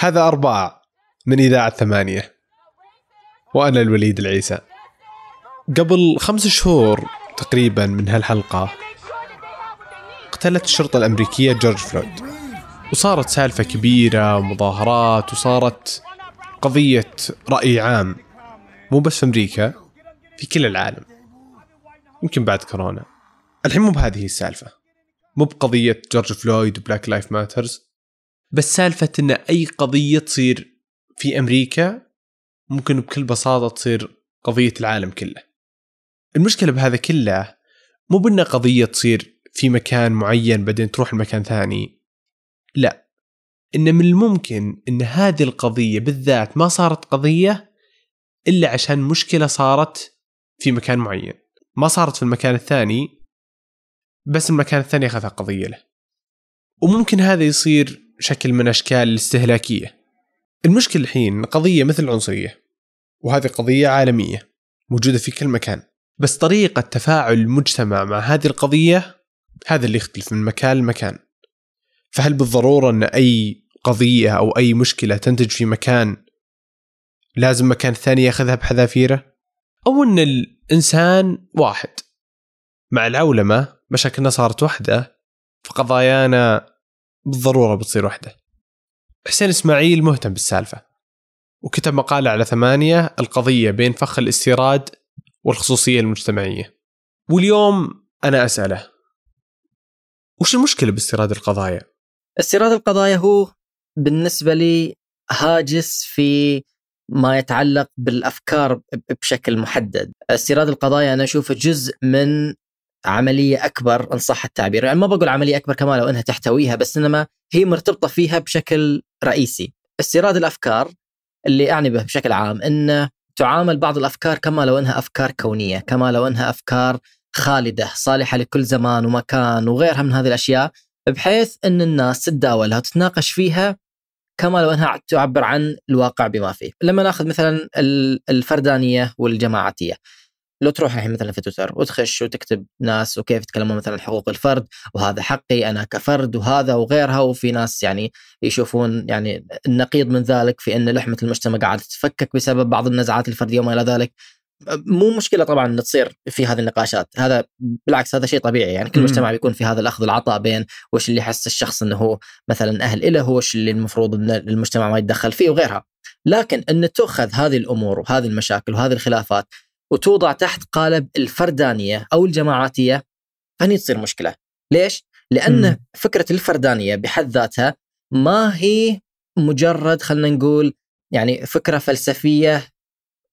هذا أرباع من إذاعة ثمانية. وأنا الوليد العيسى. قبل خمس شهور تقريبا من هالحلقة اقتلت الشرطة الأمريكية جورج فلويد. وصارت سالفة كبيرة ومظاهرات وصارت قضية رأي عام. مو بس في أمريكا في كل العالم. يمكن بعد كورونا. الحين مو بهذه السالفة. مو بقضية جورج فلويد و Black Lives Matter بس سالفة إن أي قضية تصير في أمريكا ممكن بكل بساطة تصير قضية العالم كله. المشكلة بهذا كله مو بأن قضية تصير في مكان معين بعدين تروح لمكان ثاني. لا إن من الممكن إن هذه القضية بالذات ما صارت قضية إلا عشان مشكلة صارت في مكان معين. ما صارت في المكان الثاني بس المكان الثاني أخذها قضية له. وممكن هذا يصير شكل من أشكال الاستهلاكية. المشكلة الحين قضية مثل العنصرية وهذه قضية عالمية موجودة في كل مكان. بس طريقة تفاعل المجتمع مع هذه القضية هذا اللي يختلف من مكان لمكان. فهل بالضرورة أن أي قضية أو أي مشكلة تنتج في مكان لازم مكان ثاني يأخذها بحذافيره؟ أو أن الإنسان واحد مع العولمة مشاكلنا صارت واحدة فقضايانا بالضرورة بتصير واحدة حسين إسماعيل مهتم بالسالفة وكتب مقالة على ثمانية القضية بين فخ الاستيراد والخصوصية المجتمعية. واليوم أنا أسأله وش المشكلة باستيراد القضايا؟ استيراد القضايا هو بالنسبة لي هاجس في ما يتعلق بالأفكار بشكل محدد، استيراد القضايا أنا أشوفه جزء من عملية أكبر إن صح التعبير، يعني ما بقول عملية أكبر كما لو إنها تحتويها بس إنما هي مرتبطة فيها بشكل رئيسي. استيراد الأفكار اللي أعني به بشكل عام إنه تعامل بعض الأفكار كما لو إنها أفكار كونية، كما لو إنها أفكار خالدة صالحة لكل زمان ومكان وغيرها من هذه الأشياء بحيث إن الناس تتداولها وتتناقش فيها كما لو إنها تعبر عن الواقع بما فيه، لما نأخذ مثلا الفردانية والجماعاتيه. لو تروح الحين مثلا في تويتر وتخش وتكتب ناس وكيف يتكلمون مثلا حقوق الفرد وهذا حقي أنا كفرد وهذا وغيرها وفي ناس يعني يشوفون يعني النقيض من ذلك في أن لحمة المجتمع قاعدة تتفكك بسبب بعض النزعات الفردية وما إلى ذلك. مو مشكلة طبعا إن تصير في هذه النقاشات هذا بالعكس هذا شيء طبيعي. يعني كل مجتمع بيكون في هذا الأخذ والعطاء بين وش اللي يحس الشخص إنه هو مثلا أهل له وش اللي المفروض إن المجتمع ما يتدخل فيه وغيرها. لكن إن تؤخذ هذه الأمور وهذه المشاكل وهذه الخلافات وتوضع تحت قالب الفردانية أو الجماعاتية هني تصير مشكلة ليش لأن مم. فكرة الفردانية بحد ذاتها ما هي مجرد خلينا نقول يعني فكرة فلسفية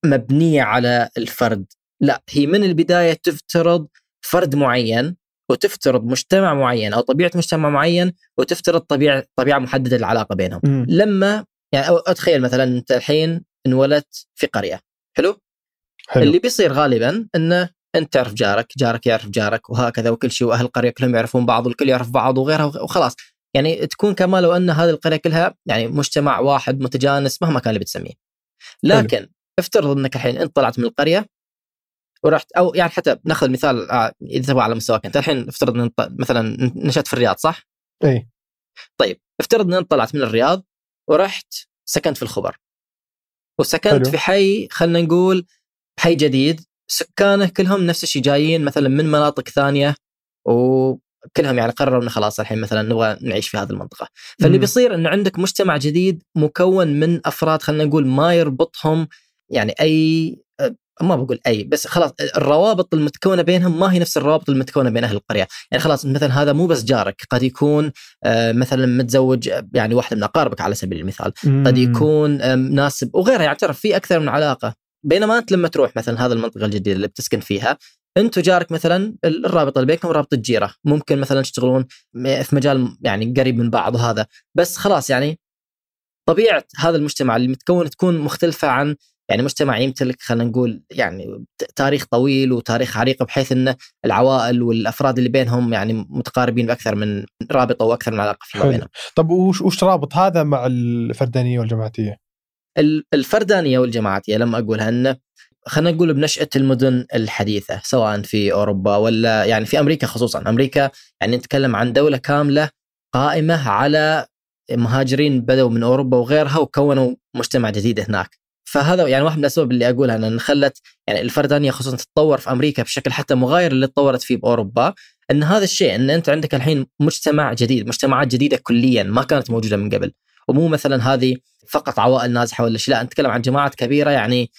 مبنية على الفرد لا هي من البداية تفترض فرد معين وتفترض مجتمع معين أو طبيعة مجتمع معين وتفترض طبيعه طبيعة محددة للعلاقه بينهم م. لما يعني أتخيل مثلا أنت الحين انولدت في قرية حلو؟ حلو اللي بيصير غالبا إنه أنت تعرف جارك جارك يعرف جارك وهكذا وكل شيء وأهل القرية كلهم يعرفون بعض والكل يعرف بعض وغيرها وخلاص يعني تكون كما لو أن هذه القرية كلها يعني مجتمع واحد متجانس مهما كان اللي بتسميه لكن حلو. افترض إنك الحين أنت طلعت من القرية ورحت أو يعني حتى نأخذ مثال آه، إذا تبغى على مستواك أنت الحين افترض إن مثلا نشأت في الرياض صح؟ إي طيب افترض إن أنت طلعت من الرياض ورحت سكنت في الخبر وسكنت حلو. في حي خلينا نقول حي جديد سكانه كلهم نفس الشيء جايين مثلا من مناطق ثانية وكلهم يعني قرروا إنه خلاص الحين مثلا نبغى نعيش في هذه المنطقة. فاللي بيصير إنه عندك مجتمع جديد مكون من أفراد خلينا نقول ما يربطهم يعني أي ما بقول أي بس خلاص الروابط المتكونة بينهم ما هي نفس الروابط المتكونة بين أهل القرية، يعني خلاص مثلا هذا مو بس جارك قد يكون آه، مثلا متزوج يعني واحدة من أقاربك على سبيل المثال، قد يكون مناسب وغيرها يعني تعرف في أكثر من علاقة، بينما أنت لما تروح مثلا هذه المنطقة الجديدة اللي بتسكن فيها انت وجارك مثلا الرابطة اللي بينكم رابطة جيرة، ممكن مثلا تشتغلون في مجال يعني قريب من بعض وهذا، بس خلاص يعني طبيعة هذا المجتمع اللي متكون تكون مختلفة عن يعني مجتمع يمتلك خلينا نقول يعني تاريخ طويل وتاريخ عريق بحيث إن العوائل والأفراد اللي بينهم يعني متقاربين بأكثر من رابطة وأكثر من علاقة فيما بينهم. طب وش وش رابط هذا مع الفردانية والجماعاتيه؟ الفردانية والجماعاتيه لما اقولها انه خلينا نقول بنشأة المدن الحديثة سواء في أوروبا ولا يعني في أمريكا خصوصا. أمريكا يعني نتكلم عن دولة كاملة قائمة على مهاجرين بدأوا من أوروبا وغيرها وكونوا مجتمع جديد هناك. فهذا يعني واحد من الأسباب اللي أقولها ان خلت يعني الفردانية خصوصا تتطور في أمريكا بشكل حتى مغاير اللي تطورت فيه بأوروبا إن هذا الشيء إن أنت عندك الحين مجتمع جديد مجتمعات جديدة كليا ما كانت موجودة من قبل. ومو مثلا هذه فقط عوائل نازحه ولا شيء لا نتكلم عن جماعات كبيرة يعني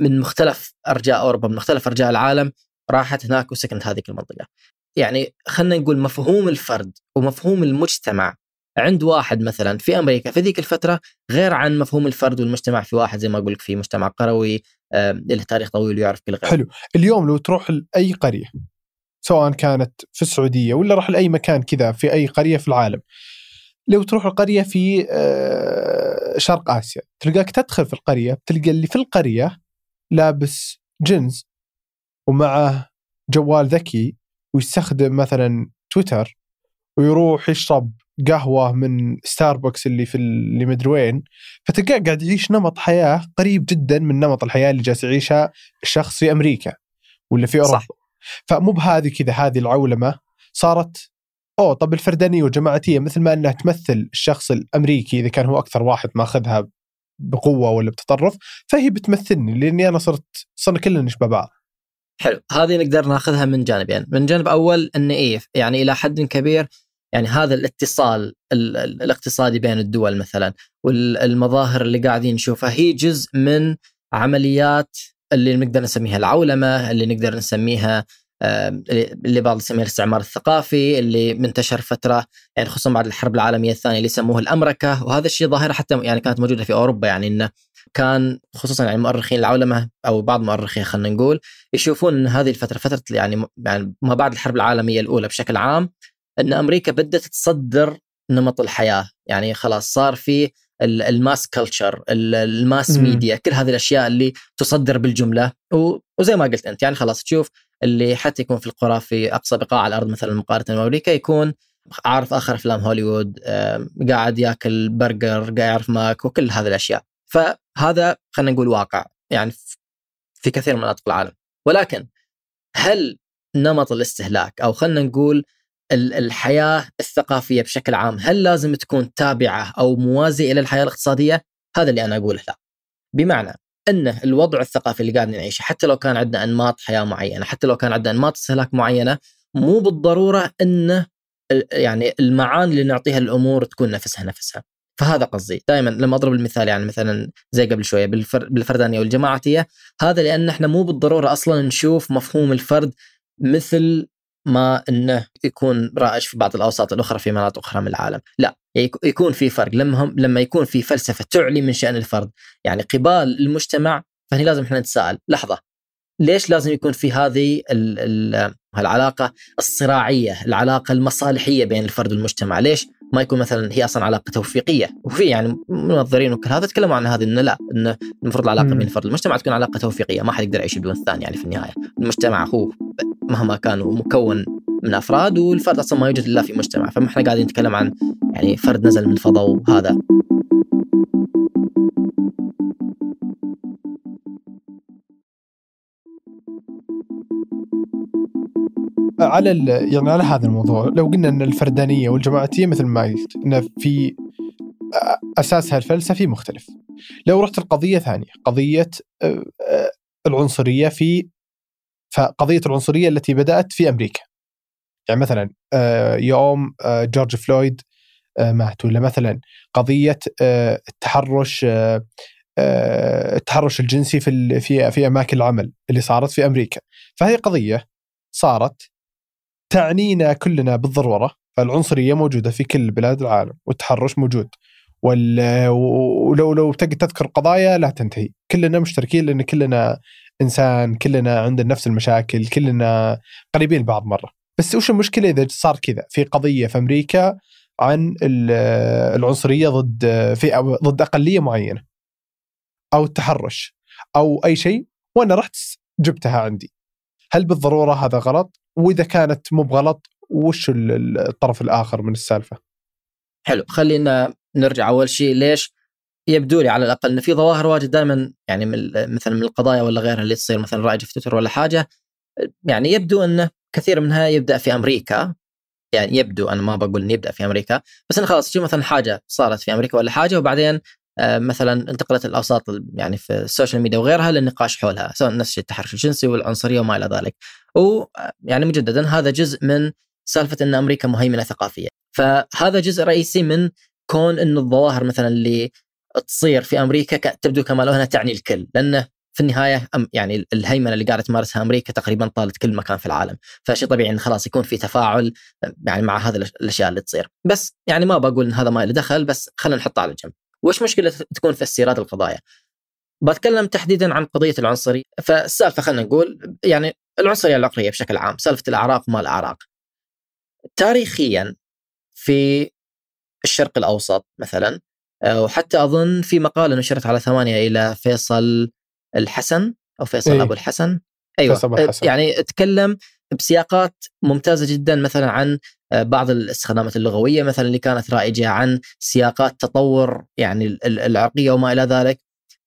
من مختلف أرجاء أوروبا من مختلف أرجاء العالم راحت هناك وسكنت هذه المنطقة. يعني خلينا نقول مفهوم الفرد ومفهوم المجتمع عند واحد مثلا في أمريكا في ذيك الفترة غير عن مفهوم الفرد والمجتمع في واحد زي ما أقول لك في مجتمع قروي له تاريخ طويل ويعرف كل غير حلو. اليوم لو تروح لأي قرية سواء كانت في السعودية ولا راح لأي مكان كذا في أي قرية في العالم لو تروح القرية في آه، شرق آسيا تلقاك تدخل في القرية تلقى اللي في القرية لابس جنز ومعه جوال ذكي ويستخدم مثلا تويتر ويروح يشرب قهوة من ستاربكس اللي في اللي مدري وين فتلقاه قاعد يعيش نمط حياة قريب جدا من نمط الحياة اللي جالس يعيشها الشخص في أمريكا ولا في أوروبا صح. فمو بهذه كذا هذه العولمة صارت أوه طب الفردانية والجماعتية مثل ما إنها تمثل الشخص الأمريكي إذا كان هو أكثر واحد ماخذها بقوة ولا بتطرف فهي بتمثلني لأني أنا صرت صرنا كلنا نشبه بعض حلو هذه نقدر ناخذها من جانبين من جانب أول إن إيه يعني إلى حد كبير يعني هذا الاتصال الاقتصادي بين الدول مثلا والمظاهر اللي قاعدين نشوفها هي جزء من عمليات اللي نقدر نسميها العولمة اللي نقدر نسميها اللي بعض يسميها الاستعمار الثقافي اللي منتشر فترة يعني خصوصا بعد الحرب العالمية الثانية اللي يسموه الأمركة. وهذا الشيء ظاهره حتى يعني كانت موجودة في أوروبا يعني إنه كان خصوصا يعني مؤرخين العولمة أو بعض مؤرخين خلينا نقول يشوفون إن هذه الفترة فترة يعني يعني ما بعد الحرب العالمية الأولى بشكل عام إن أمريكا بدأت تصدر نمط الحياة. يعني خلاص صار في ال mass culture ال mass media كل هذه الأشياء اللي تصدر بالجملة. وزي ما قلت أنت يعني خلاص تشوف اللي حتى يكون في القرى في أقصى بقاع الأرض مثلا مقارنة بامريكا يكون عارف آخر أفلام هوليوود قاعد يأكل برجر قاعد يعرف ماك وكل هذه الأشياء فهذا خلينا نقول واقع يعني في كثير من مناطق العالم ولكن هل نمط الاستهلاك أو خلينا نقول الحياة الثقافية بشكل عام هل لازم تكون تابعة أو موازية إلى الحياة الاقتصادية؟ هذا اللي أنا أقوله لا. بمعنى إنه الوضع الثقافي اللي قاعدين نعيشه حتى لو كان عندنا أنماط حياة معينة، حتى لو كان عندنا أنماط استهلاك معينة مو بالضرورة إنه يعني المعاني اللي نعطيها للأمور تكون نفسها نفسها. فهذا قصدي دائما لما أضرب المثال يعني مثلا زي قبل شوية بالفردانية والجماعتيه هذا لأن إحنا مو بالضرورة أصلا نشوف مفهوم الفرد مثل ما إنه يكون رائج في بعض الأوساط الأخرى في مناطق أخرى من العالم، لا يكون في فرق. لما هم لما يكون في فلسفة تعلي من شأن الفرد، يعني قبال المجتمع فهنا لازم إحنا نتساءل. لحظة ليش لازم يكون في هذه ال ال العلاقه الصراعية، العلاقة المصالحية بين الفرد والمجتمع، ليش ما يكون مثلا هي أصلا علاقة توفيقية؟ وفي يعني منظرين وكل هذا تكلموا عن هذا انه لا انه المفروض العلاقة بين الفرد والمجتمع تكون علاقة توفيقية. ما حد يقدر يعيش بدون الثاني يعني في النهاية. المجتمع هو مهما كان مكون من أفراد والفرد أصلا ما يوجد إلا في مجتمع. فما إحنا قاعدين نتكلم عن يعني فرد نزل من الفضاء وهذا. على يعني على هذا الموضوع لو قلنا إن الفردانية والجماعتية مثل ما قلت إن في أساسها الفلسفي مختلف. لو رحت القضية ثانية قضية العنصرية في فقضية العنصرية التي بدأت في أمريكا. يعني مثلا يوم جورج فلويد مات ولا مثلا قضية التحرش التحرش الجنسي في في في أماكن العمل اللي صارت في أمريكا. فهي قضية صارت تعنينا كلنا بالضرورة فالعنصرية موجودة في كل بلاد العالم والتحرش موجود. ولو لو تذكر قضايا لا تنتهي. كلنا مشتركين لأن كلنا إنسان كلنا عندنا نفس المشاكل كلنا قريبين لبعض مرة. بس وش المشكلة إذا صار كذا؟ في قضية في أمريكا عن العنصرية ضد في ضد أقلية معينة. أو التحرش. أو أي شيء وأنا رحت جبتها عندي. هل بالضرورة هذا غلط؟ وإذا كانت مو بغلط وش الطرف الآخر من السالفة؟ حلو خلينا نرجع أول شيء ليش يبدو لي على الأقل إن في ظواهر واجد دائما يعني من مثلا من القضايا ولا غيرها اللي تصير مثلا رائجه في تويتر ولا حاجة يعني يبدو انه كثير منها يبدأ في أمريكا يعني يبدو أنا ما بقول انه يبدأ في أمريكا بس انه خلاص شوف مثلا حاجة صارت في أمريكا ولا حاجة وبعدين آه، مثلا انتقلت الأوساط يعني في ال social media وغيرها للنقاش حولها سواء نفس الشيء التحرش الجنسي والعنصرية وما إلى ذلك. ويعني مجددا هذا جزء من سالفة إن أمريكا مهيمنة ثقافيا. فهذا جزء رئيسي من كون انه الظواهر مثلا اللي تصير في أمريكا تبدو كما لو أنها تعني الكل لأنه في النهاية يعني الهيمنة اللي قاعدة تمارسها أمريكا تقريبا طالت كل مكان في العالم، فشيء طبيعي انه خلاص يكون في تفاعل يعني مع هذه الأشياء اللي تصير، بس يعني ما بقول إن هذا ما له دخل بس خلينا نحطه على جنب. وش مشكلة تكون في استيراد القضايا؟ بتكلم تحديدا عن قضية العنصري، فالسالفة خلينا نقول يعني العنصرية العقلية بشكل عام، سالفة الأعراق وما الأعراق. تاريخيا في الشرق الأوسط مثلا وحتى أظن في مقاله نشرت على ثمانية إلى فيصل الحسن أو فيصل إيه؟ أبو الحسن أيوه فيصل الحسن. يعني تكلم بسياقات ممتازة جدا مثلا عن آه، بعض الاستخدامات اللغوية مثلا اللي كانت رائجة عن سياقات تطور يعني العرقية وما إلى ذلك.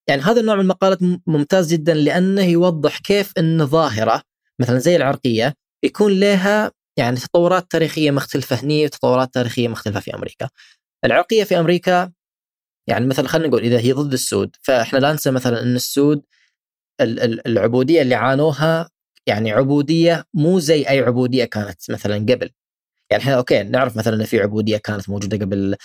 يعني هذا النوع من المقالات ممتاز جدا لأنه يوضح كيف إن ظاهرة مثلا زي العرقية يكون لها يعني تطورات تاريخية مختلفة هني وتطورات تاريخية مختلفة في أمريكا. العرقية في أمريكا يعني مثلا خلينا نقول إذا هي ضد السود فإحنا لا ننسى مثلا إن السود العبودية اللي عانوها يعني عبودية مو زي أي عبودية كانت مثلا قبل يعني إحنا أوكي نعرف مثلا إن في عبودية كانت موجودة قبل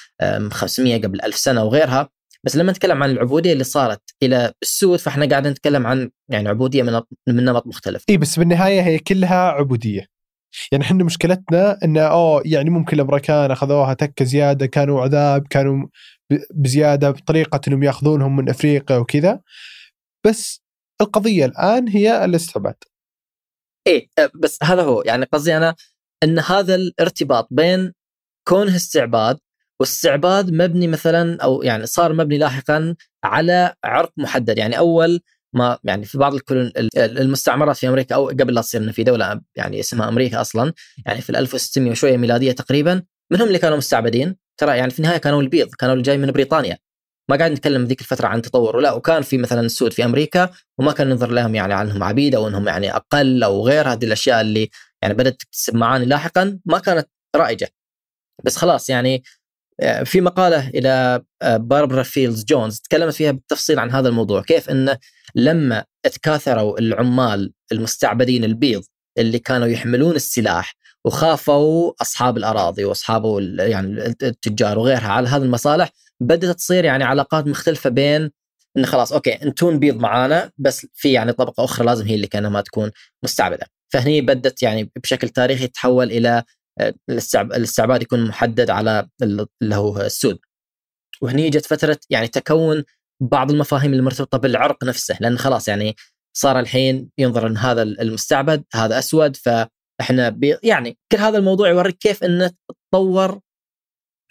500 قبل 1000 سنة وغيرها بس لما نتكلم عن العبودية اللي صارت إلى السود فإحنا قاعدين نتكلم عن يعني عبودية من من نمط مختلف. إي بس بالنهاية هي كلها عبودية. يعني إحنا مشكلتنا إن اوه يعني ممكن الأمريكان أخذوها تكه زيادة كانوا عذاب كانوا بزيادة بطريقة إنهم يأخذونهم من أفريقيا وكذا. بس القضية الآن هي الاستعباد. إيه بس هذا هو. يعني قصدي أنا إن هذا الارتباط بين كونه استعباد واستعباد مبني مثلا أو يعني صار مبني لاحقا على عرق محدد. يعني أول ما يعني في بعض المستعمرات في أمريكا أو قبل لا تصير في دولة يعني اسمها أمريكا أصلا يعني في 1600 وشوية ميلادية تقريبا منهم اللي كانوا مستعبدين. ترى يعني في النهاية كانوا البيض كانوا اللي جاي من بريطانيا. ما قاعد نتكلم ذيك الفترة عن تطور ولا وكان في مثلا السود في أمريكا وما كان ننظر لهم يعني عنهم عبيد أو إنهم يعني أقل أو غير. هذه الأشياء اللي يعني بدأت تكتسب معاني لاحقا ما كانت رائجة. بس خلاص يعني في مقالة إلى آه، باربرا فيلدز جونز تكلمت فيها بالتفصيل عن هذا الموضوع كيف انه لما تكاثروا العمال المستعبدين البيض اللي كانوا يحملون السلاح وخافوا أصحاب الأراضي وأصحاب يعني التجار وغيرها على هذه المصالح بدأت تصير يعني علاقات مختلفة بين انه خلاص okay انتون بيض معانا بس في يعني طبقة أخرى لازم هي اللي كأنها ما تكون مستعبدة. فهني بدت يعني بشكل تاريخي تحول إلى الاستعباد يكون محدد على اللي هو السود. وهني جت فترة يعني تكون بعض المفاهيم المرتبطه بالعرق نفسه لأن خلاص يعني صار الحين ينظر إن هذا المستعبد هذا أسود فإحنا بي يعني كل هذا الموضوع يوريك كيف إنه تطور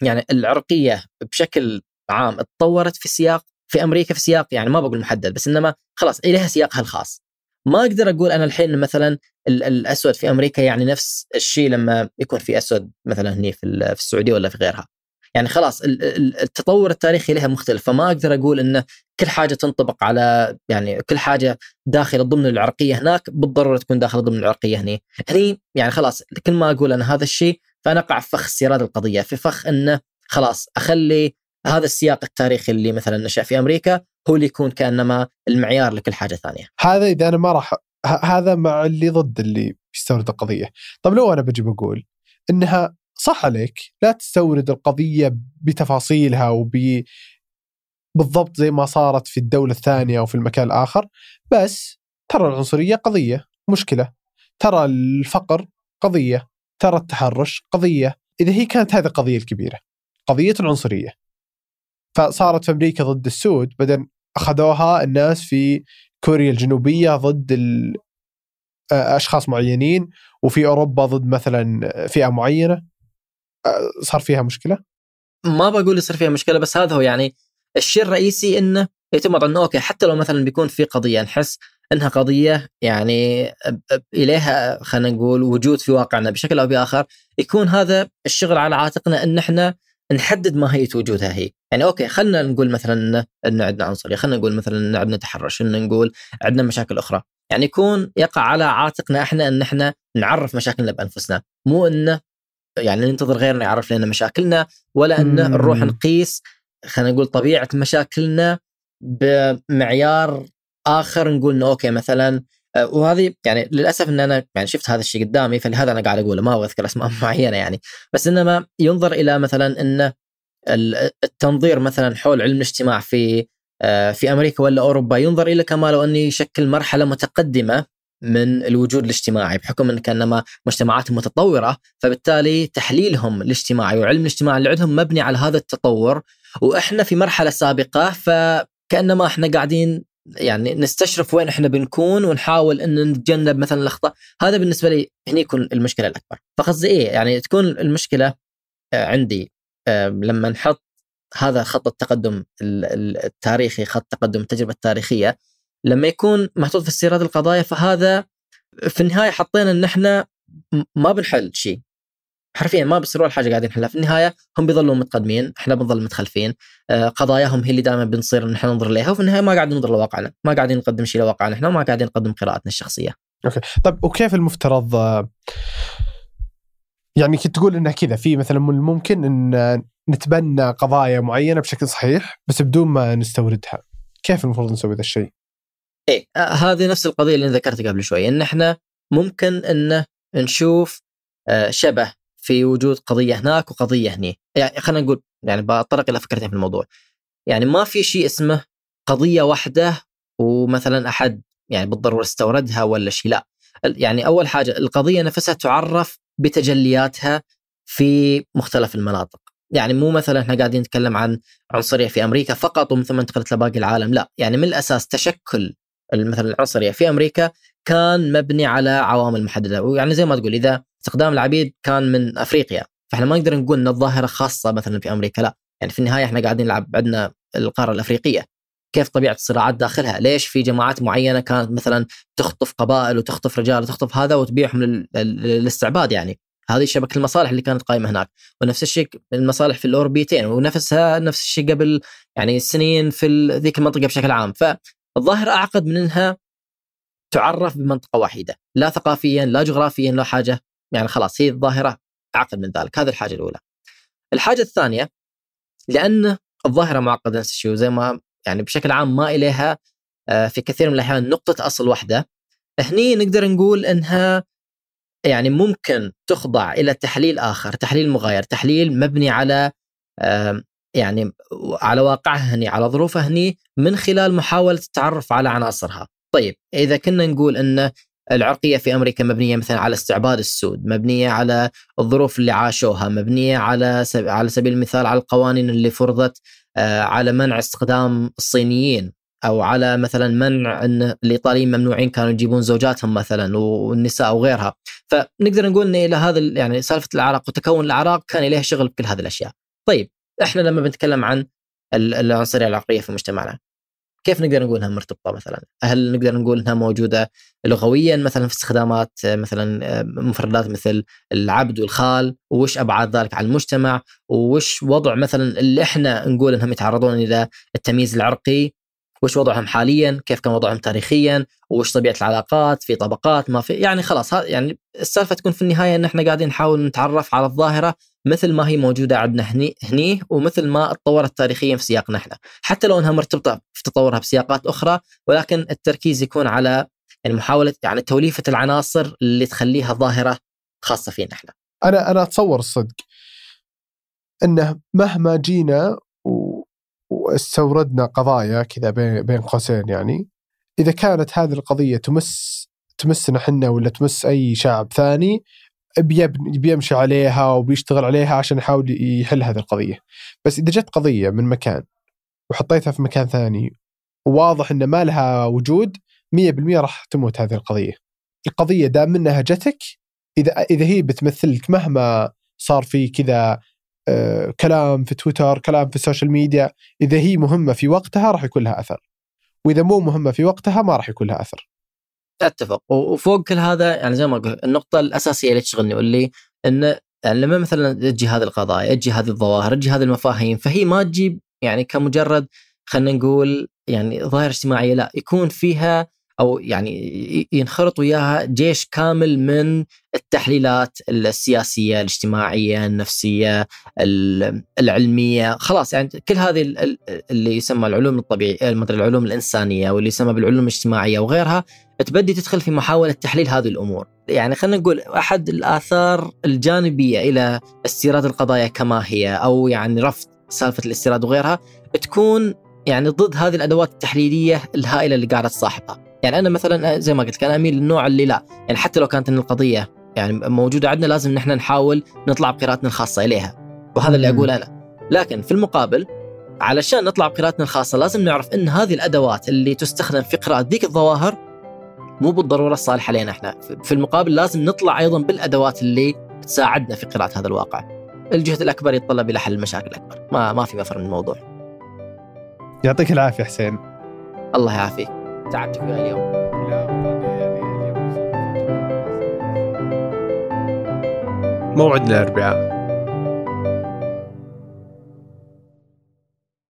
يعني العرقية بشكل عام تطورت في سياق في أمريكا في سياق يعني ما بقول محدد بس إنما خلاص لها سياقها الخاص. ما أقدر أقول أنا الحين مثلا الأسود في أمريكا يعني نفس الشيء لما يكون في أسود مثلا هني في السعودية ولا في غيرها. يعني خلاص التطور التاريخي لها مختلف فما أقدر أقول انه كل حاجة تنطبق على يعني كل حاجة داخله ضمن العرقية هناك بالضرورة تكون داخله ضمن العرقية هني. هني يعني خلاص كل ما أقول أنا هذا الشيء فأنا أقع في فخ استيراد القضية في فخ انه خلاص أخلي هذا السياق التاريخي اللي مثلا نشأ في أمريكا هو اللي يكون كأنما المعيار لكل حاجة ثانية. هذا إذا أنا ما راح هذا مع اللي ضد اللي يستورد القضية. طب لو أنا بجي بقول إنها صح عليك لا تستورد القضية بتفاصيلها وب بالضبط زي ما صارت في الدولة الثانية أو في المكان الآخر بس ترى العنصرية قضية مشكلة ترى الفقر قضية ترى التحرش قضية إذا هي كانت هذه القضية الكبيرة قضية العنصرية فصارت في أمريكا ضد السود بعدين أخذوها الناس في كوريا الجنوبية ضد أشخاص معينين وفي أوروبا ضد مثلا فئة معينة صار فيها مشكلة؟ ما بقول يصير فيها مشكلة بس هذا هو يعني الشيء الرئيسي إنه يعتمد إنه أوكي حتى لو مثلا بيكون في قضية نحس إنها قضية يعني إليها خلينا نقول وجود في واقعنا بشكل أو بآخر يكون هذا الشغل على عاتقنا إن إحنا نحدد ماهية وجودها هي، يعني okay خلينا نقول مثلا إن عندنا عنصرية، خلينا نقول مثلا إن عندنا تحرش، إن نقول عندنا مشاكل أخرى، يعني يكون يقع على عاتقنا إحنا إن إحنا نعرف مشاكلنا بأنفسنا، مو انه يعني ننتظر غيرنا يعرف لنا مشاكلنا ولا إن. نروح نقيس خلينا نقول طبيعة مشاكلنا بمعيار آخر نقول إنه okay مثلا آه، وهذه يعني للأسف إن أنا يعني شفت هذا الشيء قدامي فلهذا أنا قاعد أقوله ما أبغى أذكر أسماء معينة يعني. بس إنما ينظر إلى مثلا إن ال- التنظير مثلا حول علم الاجتماع في آه، في أمريكا ولا أوروبا ينظر إلى كما لو انه يشكل مرحلة متقدمة من الوجود الاجتماعي بحكم أن كأنما مجتمعات متطورة فبالتالي تحليلهم الاجتماعي وعلم الاجتماع اللي عندهم مبني على هذا التطور. وإحنا في مرحلة سابقة فكأنما إحنا قاعدين يعني نستشرف وين إحنا بنكون ونحاول أن نتجنب مثلا الأخطاء. هذا بالنسبة لي هني يكون المشكلة الأكبر. فقصدي إيه؟ يعني تكون المشكلة آه، عندي. لما نحط هذا خط التقدم ال- ال- التاريخي خط تقدم التجربة التاريخية لما يكون محطوط في استيراد القضايا فهذا في النهاية حطينا إن إحنا ما بنحل شيء. حرفيا ما بيصيروا ولا حاجة قاعدين نحلها. في النهاية هم بيظلوا متقدمين إحنا بنظل متخلفين. آه، قضاياهم هي اللي دائما بنصير إن إحنا ننظر إليها وفي النهاية ما قاعدين ننظر لواقعنا. ما قاعدين نقدم شيء لواقعنا إحنا وما قاعدين نقدم قراءتنا الشخصية. طيب وكيف المفترض آه، يعني كنت تقول إنه كذا في مثلا من الممكن إن نتبنى قضايا معينة بشكل صحيح بس بدون ما نستوردها. كيف المفروض نسوي ذا الشيء؟ إيه آه، هذه نفس القضية اللي ذكرتها قبل شوي إن إحنا ممكن إن نشوف آه، شبه في وجود قضية هناك وقضية هني. يعني خلينا نقول يعني بطرق إلى فكرتين في الموضوع. يعني ما في شيء اسمه قضية واحدة ومثلا أحد يعني بالضرورة استوردها ولا شيء لا. يعني أول حاجة القضية نفسها تعرف بتجلياتها في مختلف المناطق. يعني مو مثلا إحنا قاعدين نتكلم عن عنصرية في أمريكا فقط ومن ثم انتقلت لباقي العالم لا. يعني من الأساس تشكل مثلا العنصرية في أمريكا كان مبني على عوامل محددة. ويعني زي ما تقول إذا استخدام العبيد كان من أفريقيا فإحنا ما نقدر نقول إن الظاهرة خاصة مثلا في أمريكا لا. يعني في النهاية إحنا قاعدين نلعب عندنا القارة الأفريقية. كيف طبيعة الصراعات داخلها؟ ليش في جماعات معينة كانت مثلا تخطف قبائل وتخطف رجال وتخطف هذا وتبيعهم لل- لل- للاستعباد يعني؟ هذه شبكه المصالح اللي كانت قائمة هناك. ونفس الشيء المصالح في الأوروبيتين ونفسها نفس الشيء قبل يعني سنين في ذيك المنطقة بشكل عام. فالظاهره أعقد من إنها تعرف بمنطقة واحدة لا ثقافيا لا جغرافيا لا حاجة. يعني خلاص هي الظاهرة أعقد من ذلك. هذه الحاجة الأولى. الحاجة الثانية لأن الظاهرة معقدة نفس الشيء وزي ما يعني بشكل عام ما إليها آه، في كثير من الأحيان نقطة أصل واحدة. هني نقدر نقول إنها يعني ممكن تخضع إلى تحليل آخر تحليل مغاير تحليل مبني على يعني على واقعها هني على ظروفها هني من خلال محاولة التعرف على عناصرها. طيب إذا كنا نقول إن العرقية في أمريكا مبنية مثلا على استعباد السود، مبنية على الظروف اللي عاشوها، مبنية على. على سبيل المثال على القوانين اللي فرضت آه، على منع استخدام الصينيين أو على مثلا منع إن الإيطاليين ممنوعين كانوا يجيبون زوجاتهم مثلا والنساء وغيرها، فنقدر نقول إن إلى هذا يعني سالفة الاعراق وتكون الاعراق كان إليها شغل بكل هذه الأشياء. طيب إحنا لما بنتكلم عن ال- العنصرية العرقية في مجتمعنا كيف نقدر نقول إنها مرتبطة مثلا؟ هل نقدر نقول إنها موجودة لغويا مثلا في استخدامات آه، مثلا آه، مفردات مثل العبد والخال؟ وش أبعاد ذلك على المجتمع؟ وش وضع مثلا اللي إحنا نقول إنهم يتعرضون إلى التمييز العرقي؟ وش وضعهم حاليا كيف كان وضعهم تاريخيا وش طبيعة العلاقات في طبقات ما في يعني خلاص يعني السالفة تكون في النهاية إن إحنا قاعدين نحاول نتعرف على الظاهرة مثل ما هي موجودة عندنا هني هني ومثل ما اتطورت تاريخيا في سياقنا إحنا حتى لو إنها مرتبطة في تطورها بسياقات أخرى ولكن التركيز يكون على يعني محاولة يعني توليفة العناصر اللي تخليها ظاهرة خاصة فينا إحنا. أنا أنا أتصور الصدق إنه مهما جينا. واستوردنا قضايا كذا بين قوسين يعني. إذا كانت هذه القضية تمس تمسنا إحنا ولا تمس أي شعب ثاني بيمشي عليها وبيشتغل عليها عشان يحاول يحل هذه القضية. بس إذا جت قضية من مكان وحطيتها في مكان ثاني وواضح إن ما لها وجود 100% راح تموت هذه القضية. القضية دام إنها جتك اذا إذا هي بتمثلك مهما صار في كذا كلام في تويتر كلام في ال social media إذا هي مهمة في وقتها راح يكون لها أثر. وإذا مو مهمة في وقتها ما راح يكون لها أثر. أتفق. وفوق كل هذا يعني زي ما قلت النقطة الأساسية اللي تشغلني واللي انه يعني لما مثلا تجي هذه القضايا تجي هذه الظواهر تجي هذه المفاهيم فهي ما تجيب يعني كمجرد خلينا نقول يعني ظاهرة اجتماعية لا يكون فيها أو يعني ينخرط وياها جيش كامل من التحليلات السياسية، الاجتماعية، النفسية، العلمية، خلاص يعني كل هذه اللي يسمى العلوم الطبيعية مثل العلوم الإنسانية واللي يسمى بالعلوم الاجتماعية وغيرها تبدي تدخل في محاولة تحليل هذه الأمور، يعني خلينا نقول أحد الآثار الجانبية إلى استيراد القضايا كما هي أو يعني رفض سالفة الاستيراد وغيرها تكون يعني ضد هذه الأدوات التحليلية الهائلة اللي قاعدة تصاحبها. يعني أنا مثلا زي ما قلت لك أنا أميل للنوع اللي لا. يعني حتى لو كانت إن القضية يعني موجودة عندنا لازم نحن نحاول نطلع بقراءتنا الخاصة إليها. وهذا اللي أقوله أنا. لكن في المقابل علشان نطلع بقراءتنا الخاصة لازم نعرف إن هذه الأدوات اللي تستخدم في قراءة ذيك الظواهر مو بالضرورة الصالحة لنا إحنا. في المقابل لازم نطلع أيضا بالأدوات اللي تساعدنا في قراءة هذا الواقع. الجهد الأكبر يتطلب إلى حل المشاكل الاكبر ما ما في مفر من الموضوع. يعطيك العافية حسين. الله يعافيك. تعبتك وياي اليوم. موعدنا الاربعاء